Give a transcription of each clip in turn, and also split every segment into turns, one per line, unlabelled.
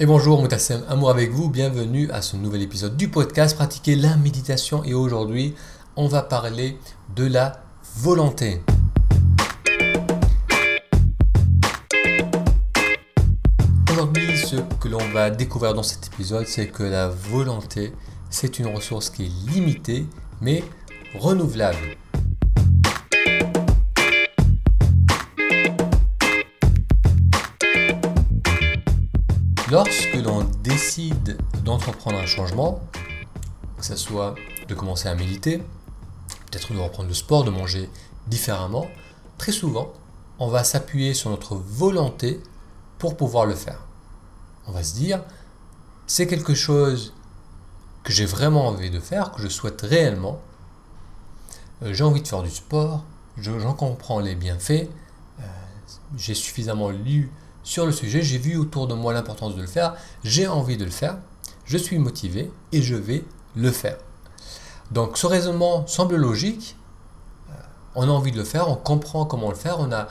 Et bonjour, Moutassem Amour avec vous, bienvenue à ce nouvel épisode du podcast Pratiquer la méditation et aujourd'hui on va parler de la volonté. Aujourd'hui ce que l'on va découvrir dans cet épisode c'est que la volonté c'est une ressource qui est limitée mais renouvelable. Lorsque l'on décide d'entreprendre un changement, que ce soit de commencer à méditer, peut-être de reprendre le sport, de manger différemment, très souvent, on va s'appuyer sur notre volonté pour pouvoir le faire. On va se dire, c'est quelque chose que j'ai vraiment envie de faire, que je souhaite réellement. Euh, j'ai envie de faire du sport, j'en comprends les bienfaits, euh, j'ai suffisamment lu sur le sujet, j'ai vu autour de moi l'importance de le faire, j'ai envie de le faire, je suis motivé et je vais le faire. Donc ce raisonnement semble logique, euh, on a envie de le faire, on comprend comment le faire, on a,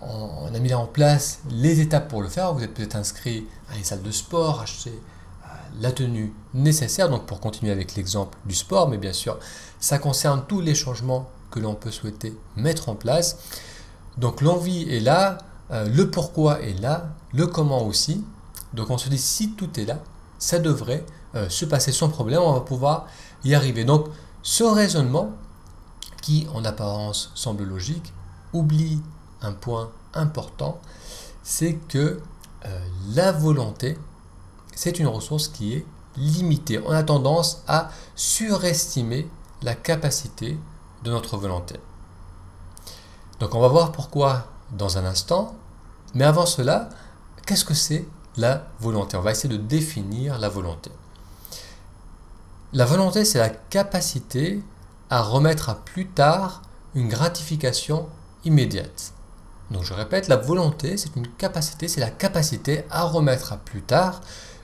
on a mis en place les étapes pour le faire, vous êtes peut-être inscrit à une salle de sport, acheté euh, la tenue nécessaire, donc pour continuer avec l'exemple du sport, mais bien sûr, ça concerne tous les changements que l'on peut souhaiter mettre en place. Donc l'envie est là, euh, le pourquoi est là, le comment aussi. Donc on se dit si tout est là, ça devrait euh, se passer sans problème, on va pouvoir y arriver. Donc ce raisonnement, qui en apparence semble logique, oublie un point important, c'est que euh, la volonté, c'est une ressource qui est limitée. On a tendance à surestimer la capacité de notre volonté. Donc on va voir pourquoi dans un instant. Mais avant cela, qu'est-ce que c'est la volonté? On va essayer de définir la volonté. La volonté, c'est la capacité à remettre à plus tard une gratification immédiate. Donc je répète, la volonté, c'est une capacité, c'est la capacité à remettre à plus tard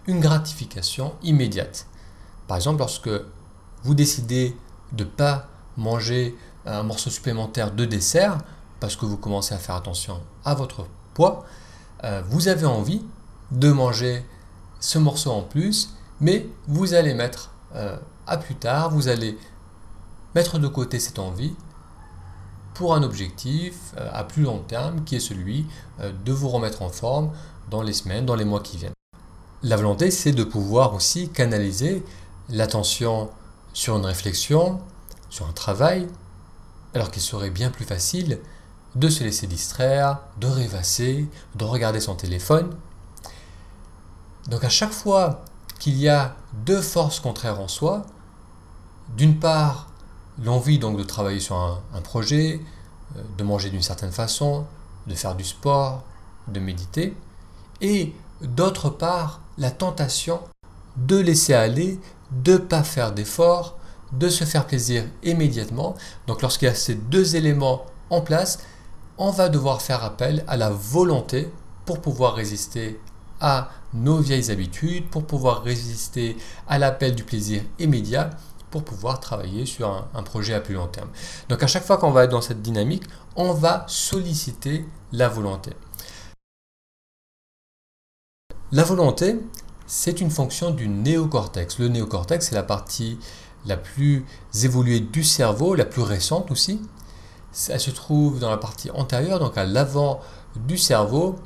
une gratification immédiate. Par exemple, lorsque vous décidez de ne pas manger un morceau supplémentaire de dessert, parce que vous commencez à faire attention à votre poids, euh, vous avez envie de manger ce morceau en plus, mais vous allez mettre euh, à plus tard, vous allez mettre de côté cette envie pour un objectif euh, à plus long terme qui est celui de vous remettre en forme dans les semaines, dans les mois qui viennent. La volonté, c'est de pouvoir aussi canaliser l'attention sur une réflexion, sur un travail, alors qu'il serait bien plus facile de se laisser distraire, de rêvasser, de regarder son téléphone. Donc à chaque fois qu'il y a deux forces contraires en soi, d'une part l'envie donc de travailler sur un, projet, euh, de manger d'une certaine façon, de faire du sport, de méditer, et d'autre part la tentation de laisser aller, de ne pas faire d'efforts, de se faire plaisir immédiatement. Donc lorsqu'il y a ces deux éléments en place, on va devoir faire appel à la volonté pour pouvoir résister à nos vieilles habitudes, pour pouvoir résister à l'appel du plaisir immédiat, pour pouvoir travailler sur un, projet à plus long terme. Donc à chaque fois qu'on va être dans cette dynamique, on va solliciter la volonté. La volonté, c'est une fonction du néocortex. Le néocortex, c'est la partie la plus évoluée du cerveau, la plus récente aussi, elle se trouve dans la partie antérieure, donc à l'avant du cerveau.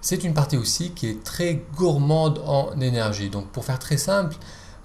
C'est une partie aussi qui est très gourmande en énergie. Donc pour faire très simple,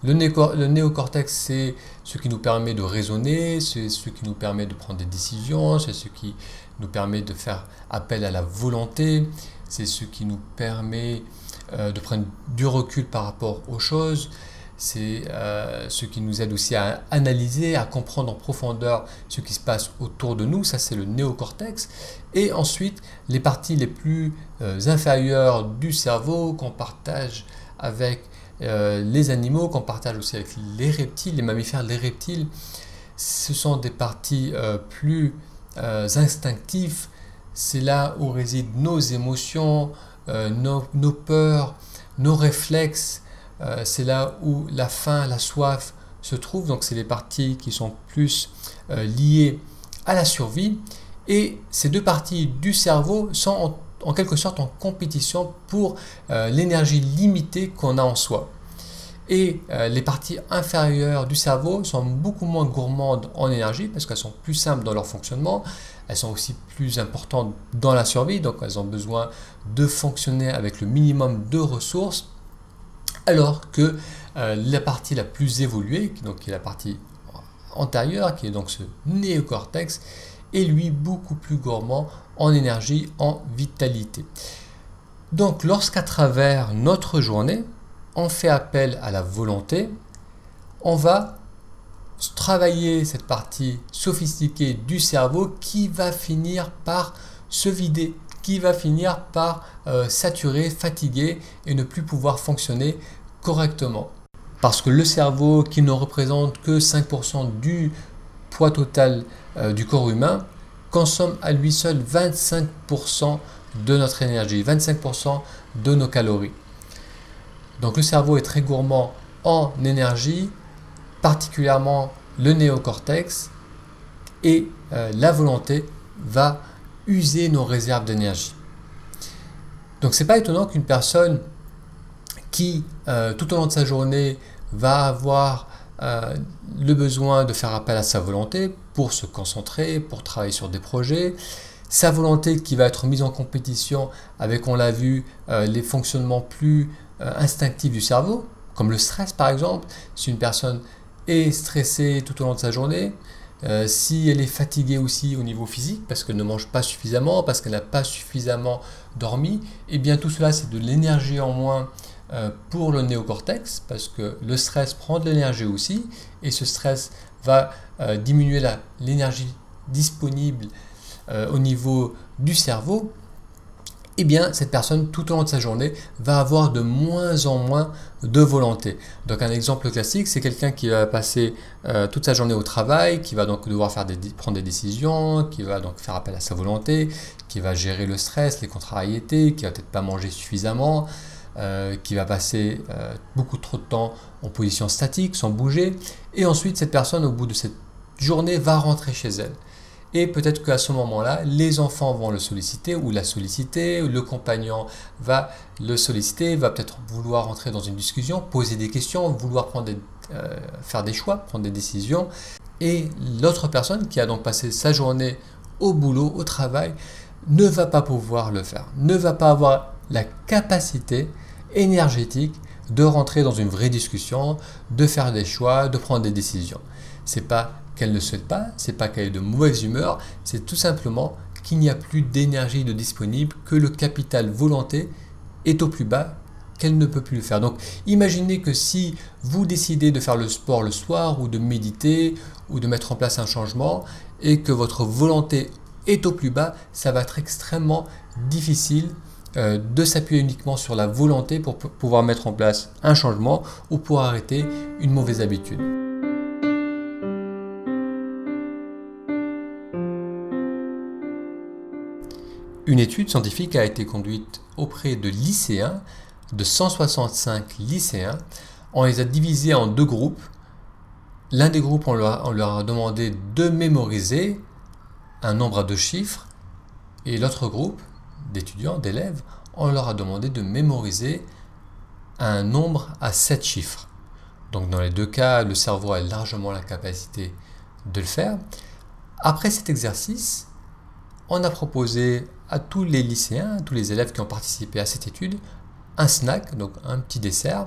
le, néocortex, c'est ce qui nous permet de raisonner, c'est ce qui nous permet de prendre des décisions, c'est ce qui nous permet de faire appel à la volonté, c'est ce qui nous permet euh, de prendre du recul par rapport aux choses, c'est euh, ce qui nous aide aussi à analyser, à comprendre en profondeur ce qui se passe autour de nous, ça c'est le néocortex. Et ensuite, les parties les plus euh, inférieures du cerveau qu'on partage avec euh, les animaux, qu'on partage aussi avec les reptiles, les mammifères, les reptiles, ce sont des parties plus instinctives. C'est là où résident nos émotions, nos peurs, nos réflexes euh, c'est là où la faim, la soif se trouvent. Donc c'est les parties qui sont plus euh, liées à la survie. Et ces deux parties du cerveau sont en quelque sorte en compétition pour euh, l'énergie limitée qu'on a en soi. Et les parties inférieures du cerveau sont beaucoup moins gourmandes en énergie parce qu'elles sont plus simples dans leur fonctionnement. Elles sont aussi plus importantes dans la survie, donc elles ont besoin de fonctionner avec le minimum de ressources. Alors que euh, la partie la plus évoluée, donc qui est la partie antérieure, qui est donc ce néocortex, est lui beaucoup plus gourmand en énergie, en vitalité. Donc lorsqu'à travers notre journée, on fait appel à la volonté, on va travailler cette partie sophistiquée du cerveau qui va finir par se vider, qui va finir par euh, saturer, fatiguer et ne plus pouvoir fonctionner correctement. Parce que le cerveau, qui ne représente que 5% du poids total euh, du corps humain, consomme à lui seul 25% de notre énergie, 25% de nos calories. Donc le cerveau est très gourmand en énergie, particulièrement le néocortex, et euh, la volonté va user nos réserves d'énergie. Donc c'est pas étonnant qu'une personne qui, euh, tout au long de sa journée, va avoir euh, le besoin de faire appel à sa volonté pour se concentrer, pour travailler sur des projets, sa volonté qui va être mise en compétition avec, on l'a vu, les fonctionnements plus euh, instinctifs du cerveau, comme le stress par exemple. Si une personne est stressée tout au long de sa journée, euh, si elle est fatiguée aussi au niveau physique, parce qu'elle ne mange pas suffisamment, parce qu'elle n'a pas suffisamment dormi, eh bien tout cela c'est de l'énergie en moins euh, pour le néocortex, parce que le stress prend de l'énergie aussi, et ce stress va diminuer l'énergie disponible au niveau du cerveau, eh bien, cette personne, tout au long de sa journée, va avoir de moins en moins de volonté. Donc, un exemple classique, c'est quelqu'un qui va passer euh, toute sa journée au travail, qui va donc devoir faire prendre des décisions, qui va donc faire appel à sa volonté, qui va gérer le stress, les contrariétés, qui va peut-être pas manger suffisamment, euh, qui va passer euh, beaucoup trop de temps en position statique, sans bouger. Et ensuite, cette personne, au bout de cette journée, va rentrer chez elle. Et peut-être qu'à ce moment-là, les enfants vont le solliciter ou la solliciter, le compagnon va le solliciter, va peut-être vouloir entrer dans une discussion, poser des questions, vouloir euh, faire des choix, prendre des décisions. Et l'autre personne qui a donc passé sa journée au boulot, au travail, ne va pas pouvoir le faire, ne va pas avoir la capacité énergétique de rentrer dans une vraie discussion, de faire des choix, de prendre des décisions. C'est pas ne souhaite pas, c'est pas qu'elle est de mauvaise humeur, c'est tout simplement qu'il n'y a plus d'énergie de disponible, que le capital volonté est au plus bas, qu'elle ne peut plus le faire. Donc imaginez que si vous décidez de faire le sport le soir ou de méditer ou de mettre en place un changement et que votre volonté est au plus bas, ça va être extrêmement difficile euh, de s'appuyer uniquement sur la volonté pour pouvoir mettre en place un changement ou pour arrêter une mauvaise habitude. Une étude scientifique a été conduite auprès de lycéens, de 165 lycéens. On les a divisés en deux groupes. L'un des groupes, on leur, a demandé de mémoriser un nombre de chiffres. Et l'autre groupe d'étudiants, d'élèves, on leur a demandé de mémoriser un nombre à 7 chiffres. Donc dans les deux cas, le cerveau a largement la capacité de le faire. Après cet exercice, on a proposé à tous les lycéens, à tous les élèves qui ont participé à cette étude, un snack, donc un petit dessert.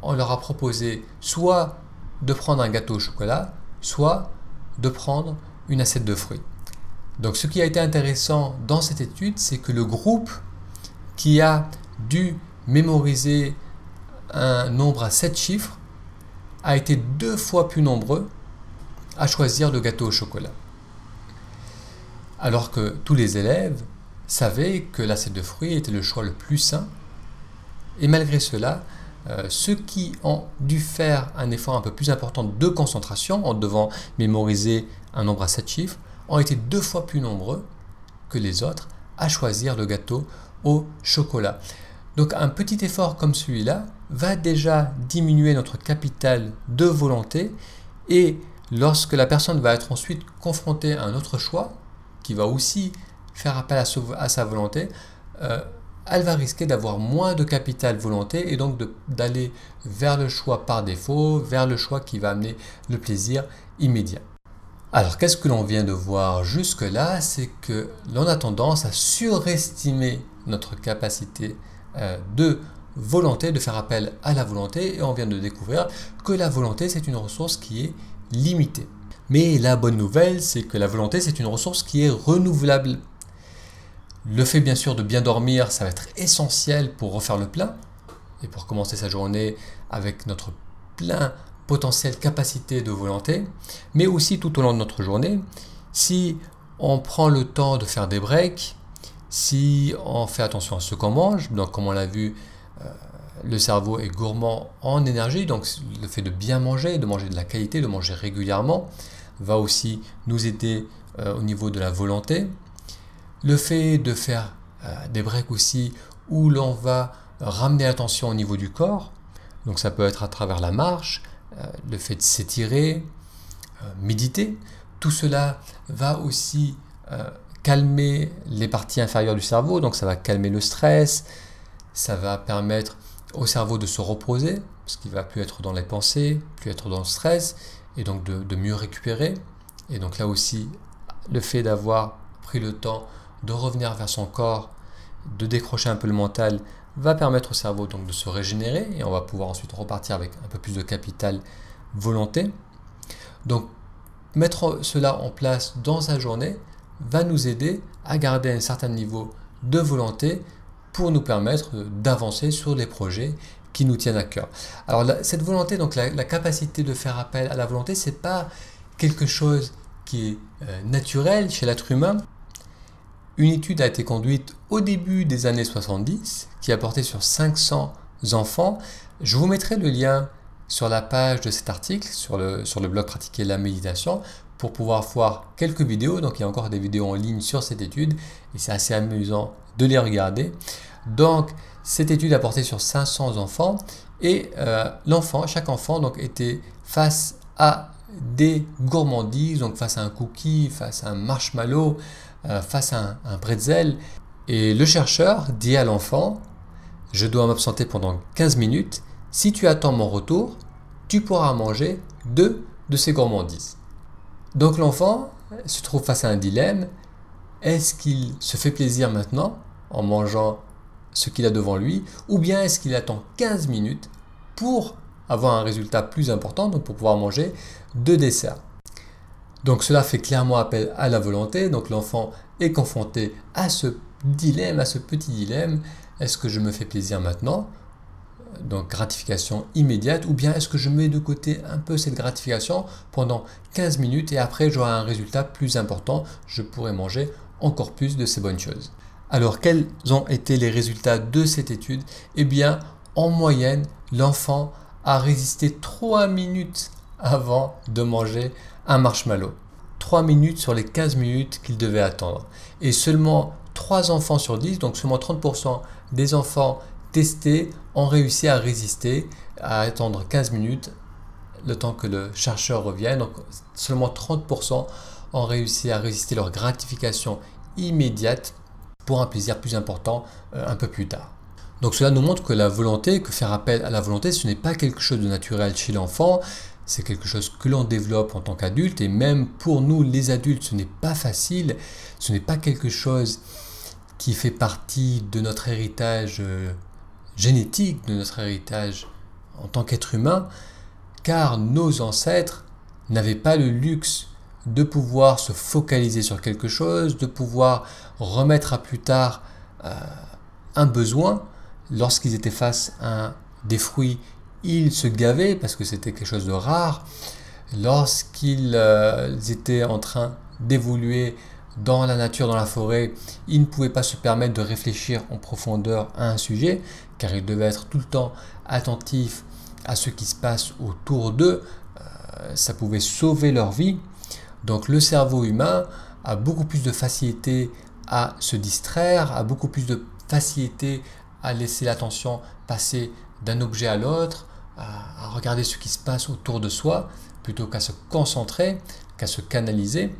On leur a proposé soit de prendre un gâteau au chocolat, soit de prendre une assiette de fruits. Donc ce qui a été intéressant dans cette étude, c'est que le groupe qui a dû mémoriser un nombre à 7 chiffres a été deux fois plus nombreux à choisir le gâteau au chocolat alors que tous les élèves savaient que l'assiette de fruits était le choix le plus sain. Et malgré cela, euh, ceux qui ont dû faire un effort un peu plus important de concentration en devant mémoriser un nombre à 7 chiffres ont été deux fois plus nombreux que les autres à choisir le gâteau au chocolat. Donc un petit effort comme celui-là va déjà diminuer notre capital de volonté et lorsque la personne va être ensuite confrontée à un autre choix, qui va aussi faire appel à, sa volonté, euh, elle va risquer d'avoir moins de capital volonté et donc d'aller vers le choix par défaut, vers le choix qui va amener le plaisir immédiat. Alors qu'est-ce que l'on vient de voir jusque-là? C'est que l'on a tendance à surestimer notre capacité euh, de volonté, de faire appel à la volonté, et on vient de découvrir que la volonté, c'est une ressource qui est limitée. Mais la bonne nouvelle, c'est que la volonté, c'est une ressource qui est renouvelable. Le fait bien sûr de bien dormir, ça va être essentiel pour refaire le plein et pour commencer sa journée avec notre plein potentiel capacité de volonté, mais aussi tout au long de notre journée, si on prend le temps de faire des breaks, si on fait attention à ce qu'on mange, donc comme on l'a vu, euh, le cerveau est gourmand en énergie, donc le fait de bien manger, de manger de la qualité, de manger régulièrement, va aussi nous aider euh, au niveau de la volonté. Le fait de faire euh, des breaks aussi où l'on va ramener l'attention au niveau du corps, donc ça peut être à travers la marche, euh, le fait de s'étirer, méditer, tout cela va aussi calmer les parties inférieures du cerveau, donc ça va calmer le stress, ça va permettre au cerveau de se reposer, parce qu'il va plus être dans les pensées, plus être dans le stress, et donc de, mieux récupérer. Et donc là aussi, le fait d'avoir pris le temps de revenir vers son corps, de décrocher un peu le mental, va permettre au cerveau donc de se régénérer et on va pouvoir ensuite repartir avec un peu plus de capital volonté. Donc mettre cela en place dans sa journée va nous aider à garder un certain niveau de volonté pour nous permettre d'avancer sur les projets qui nous tiennent à cœur. Alors cette volonté, donc la, capacité de faire appel à la volonté, c'est pas quelque chose qui est euh, naturel chez l'être humain. Une étude a été conduite au début des années 70 qui a porté sur 500 enfants. Je vous mettrai le lien sur la page de cet article, sur le, blog Pratiquer la méditation, pour pouvoir voir quelques vidéos. Donc il y a encore des vidéos en ligne sur cette étude et c'est assez amusant de les regarder. Donc cette étude a porté sur 500 enfants et euh, l'enfant, chaque enfant donc était face à des gourmandises, donc face à un cookie, face à un marshmallow, face à un, un pretzel. Et le chercheur dit à l'enfant, je dois m'absenter pendant 15 minutes, si tu attends mon retour, tu pourras manger deux de ces gourmandises. Donc l'enfant se trouve face à un dilemme, est-ce qu'il se fait plaisir maintenant en mangeant ce qu'il a devant lui, ou bien est-ce qu'il attend 15 minutes pour avoir un résultat plus important, donc pour pouvoir manger deux desserts? Donc cela fait clairement appel à la volonté, donc l'enfant est confronté à ce dilemme, à ce petit dilemme, est-ce que je me fais plaisir maintenant? Donc gratification immédiate, ou bien est-ce que je mets de côté un peu cette gratification pendant 15 minutes et après j'aurai un résultat plus important, je pourrai manger encore plus de ces bonnes choses? Alors, quels ont été les résultats de cette étude? Eh bien, en moyenne, l'enfant a résisté 3 minutes avant de manger un marshmallow. 3 minutes sur les 15 minutes qu'il devait attendre. Et seulement 3 enfants sur 10, donc seulement 30% des enfants testés ont réussi à résister, à attendre 15 minutes le temps que le chercheur revienne. Donc seulement 30% ont réussi à résister leur gratification immédiate pour un plaisir plus important euh, un peu plus tard. Donc cela nous montre que la volonté, que faire appel à la volonté, ce n'est pas quelque chose de naturel chez l'enfant, c'est quelque chose que l'on développe en tant qu'adulte, et même pour nous les adultes, ce n'est pas facile, ce n'est pas quelque chose qui fait partie de notre héritage euh, génétique, de notre héritage en tant qu'être humain, car nos ancêtres n'avaient pas le luxe de pouvoir se focaliser sur quelque chose, de pouvoir remettre à plus tard euh, un besoin. Lorsqu'ils étaient face à des fruits, ils se gavaient parce que c'était quelque chose de rare. Lorsqu'ils euh, étaient en train d'évoluer dans la nature, dans la forêt, ils ne pouvaient pas se permettre de réfléchir en profondeur à un sujet, car ils devaient être tout le temps attentifs à ce qui se passe autour d'eux. Euh, ça pouvait sauver leur vie. Donc le cerveau humain a beaucoup plus de facilité à se distraire, a beaucoup plus de facilité à laisser l'attention passer d'un objet à l'autre, à regarder ce qui se passe autour de soi, plutôt qu'à se concentrer, qu'à se canaliser.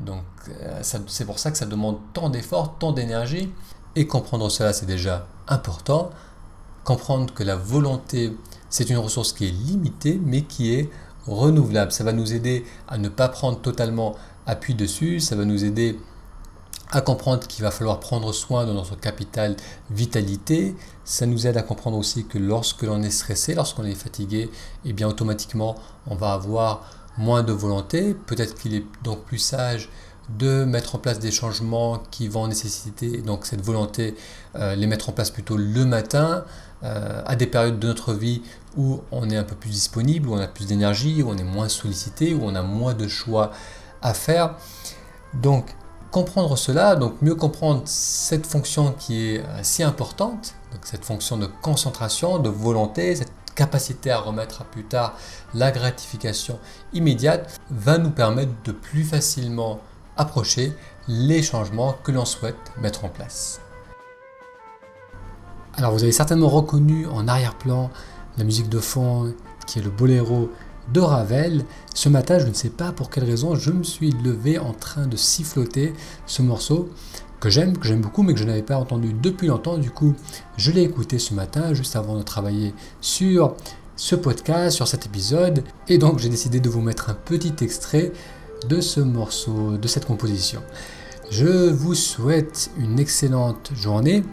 Donc euh, c'est pour ça que ça demande tant d'efforts, tant d'énergie. Et comprendre cela, c'est déjà important. Comprendre que la volonté, c'est une ressource qui est limitée, mais qui est renouvelable. Ça va nous aider à ne pas prendre totalement appui dessus, ça va nous aider à comprendre qu'il va falloir prendre soin de notre capital vitalité. Ça nous aide à comprendre aussi que lorsque l'on est stressé, lorsqu'on est fatigué, eh bien automatiquement on va avoir moins de volonté. Peut-être qu'il est donc plus sage de mettre en place des changements qui vont nécessiter donc cette volonté, euh, les mettre en place plutôt le matin, euh, à des périodes de notre vie où on est un peu plus disponible, où on a plus d'énergie, où on est moins sollicité, où on a moins de choix à faire. Donc comprendre cela, donc mieux comprendre cette fonction qui est euh, si importante, cette fonction de concentration, de volonté, cette capacité à remettre à plus tard la gratification immédiate, va nous permettre de plus facilement approcher les changements que l'on souhaite mettre en place. Alors vous avez certainement reconnu en arrière-plan la musique de fond qui est le boléro de Ravel. Ce matin, je ne sais pas pour quelle raison, je me suis levé en train de siffloter ce morceau que j'aime, que j'aime beaucoup, mais que je n'avais pas entendu depuis longtemps. Du coup, je l'ai écouté ce matin, juste avant de travailler sur ce podcast, sur cet épisode. Et donc, j'ai décidé de vous mettre un petit extrait de ce morceau, de cette composition. Je vous souhaite une excellente journée.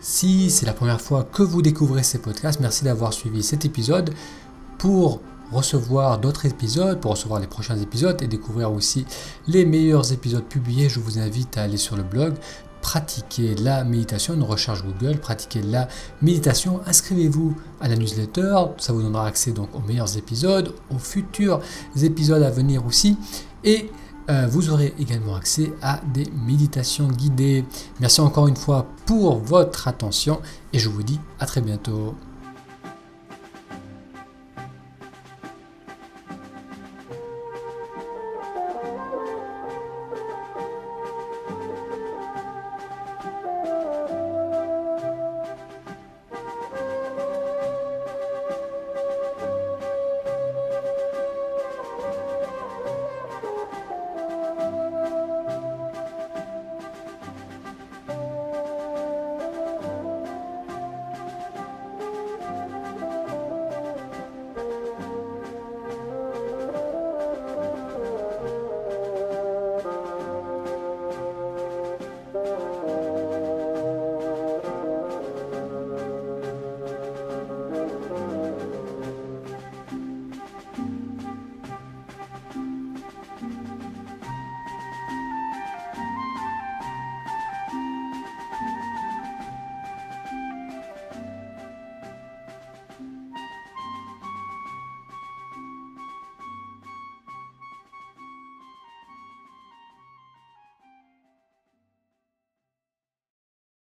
Si c'est la première fois que vous découvrez ces podcasts, merci d'avoir suivi cet épisode. Pour recevoir d'autres épisodes, pour recevoir les prochains épisodes et découvrir aussi les meilleurs épisodes publiés, je vous invite à aller sur le blog pratiquer la méditation, une recherche Google, pratiquer la méditation, inscrivez-vous à la newsletter, ça vous donnera accès donc aux meilleurs épisodes, aux futurs épisodes à venir aussi et euh, vous aurez également accès à des méditations guidées. Merci encore une fois pour votre attention et je vous dis à très bientôt.